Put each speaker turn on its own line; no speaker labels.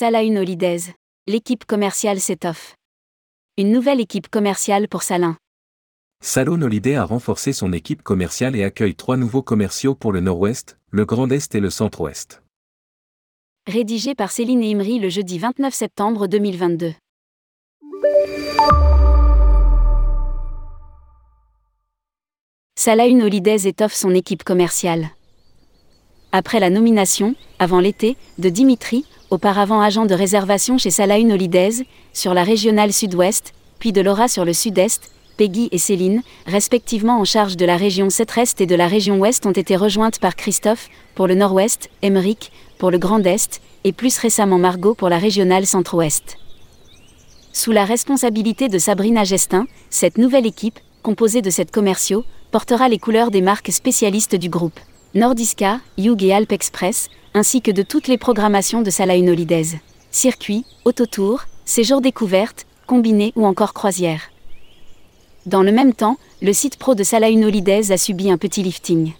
Salahin Holidays. L'équipe commerciale s'étoffe. Une nouvelle équipe commerciale pour Salin.
Salon Holiday a renforcé son équipe commerciale et accueille trois nouveaux commerciaux pour le Nord-Ouest, le Grand Est et le Centre-Ouest.
Rédigé par Céline et Imri le jeudi 29 septembre 2022. Salahin Holidays étoffe son équipe commerciale. Après la nomination, avant l'été, de Dimitri, auparavant agent de réservation chez Salahin Holidays, sur la régionale sud-ouest, puis de Laura sur le sud-est, Peggy et Céline, respectivement en charge de la région Centre-Est et de la région Ouest, ont été rejointes par Christophe, pour le Nord-Ouest, Emeric, pour le Grand Est, et plus récemment Margot pour la régionale Centre-Ouest. Sous la responsabilité de Sabrina Gestin, cette nouvelle équipe, composée de sept commerciaux, portera les couleurs des marques spécialistes du groupe. Nordiska, Hug et Alp Express, ainsi que de toutes les programmations de Salahin Holidays. Circuit, autotour, séjours découvertes, combinés ou encore croisières. Dans le même temps, le site pro de Salahin Holidays a subi un petit lifting.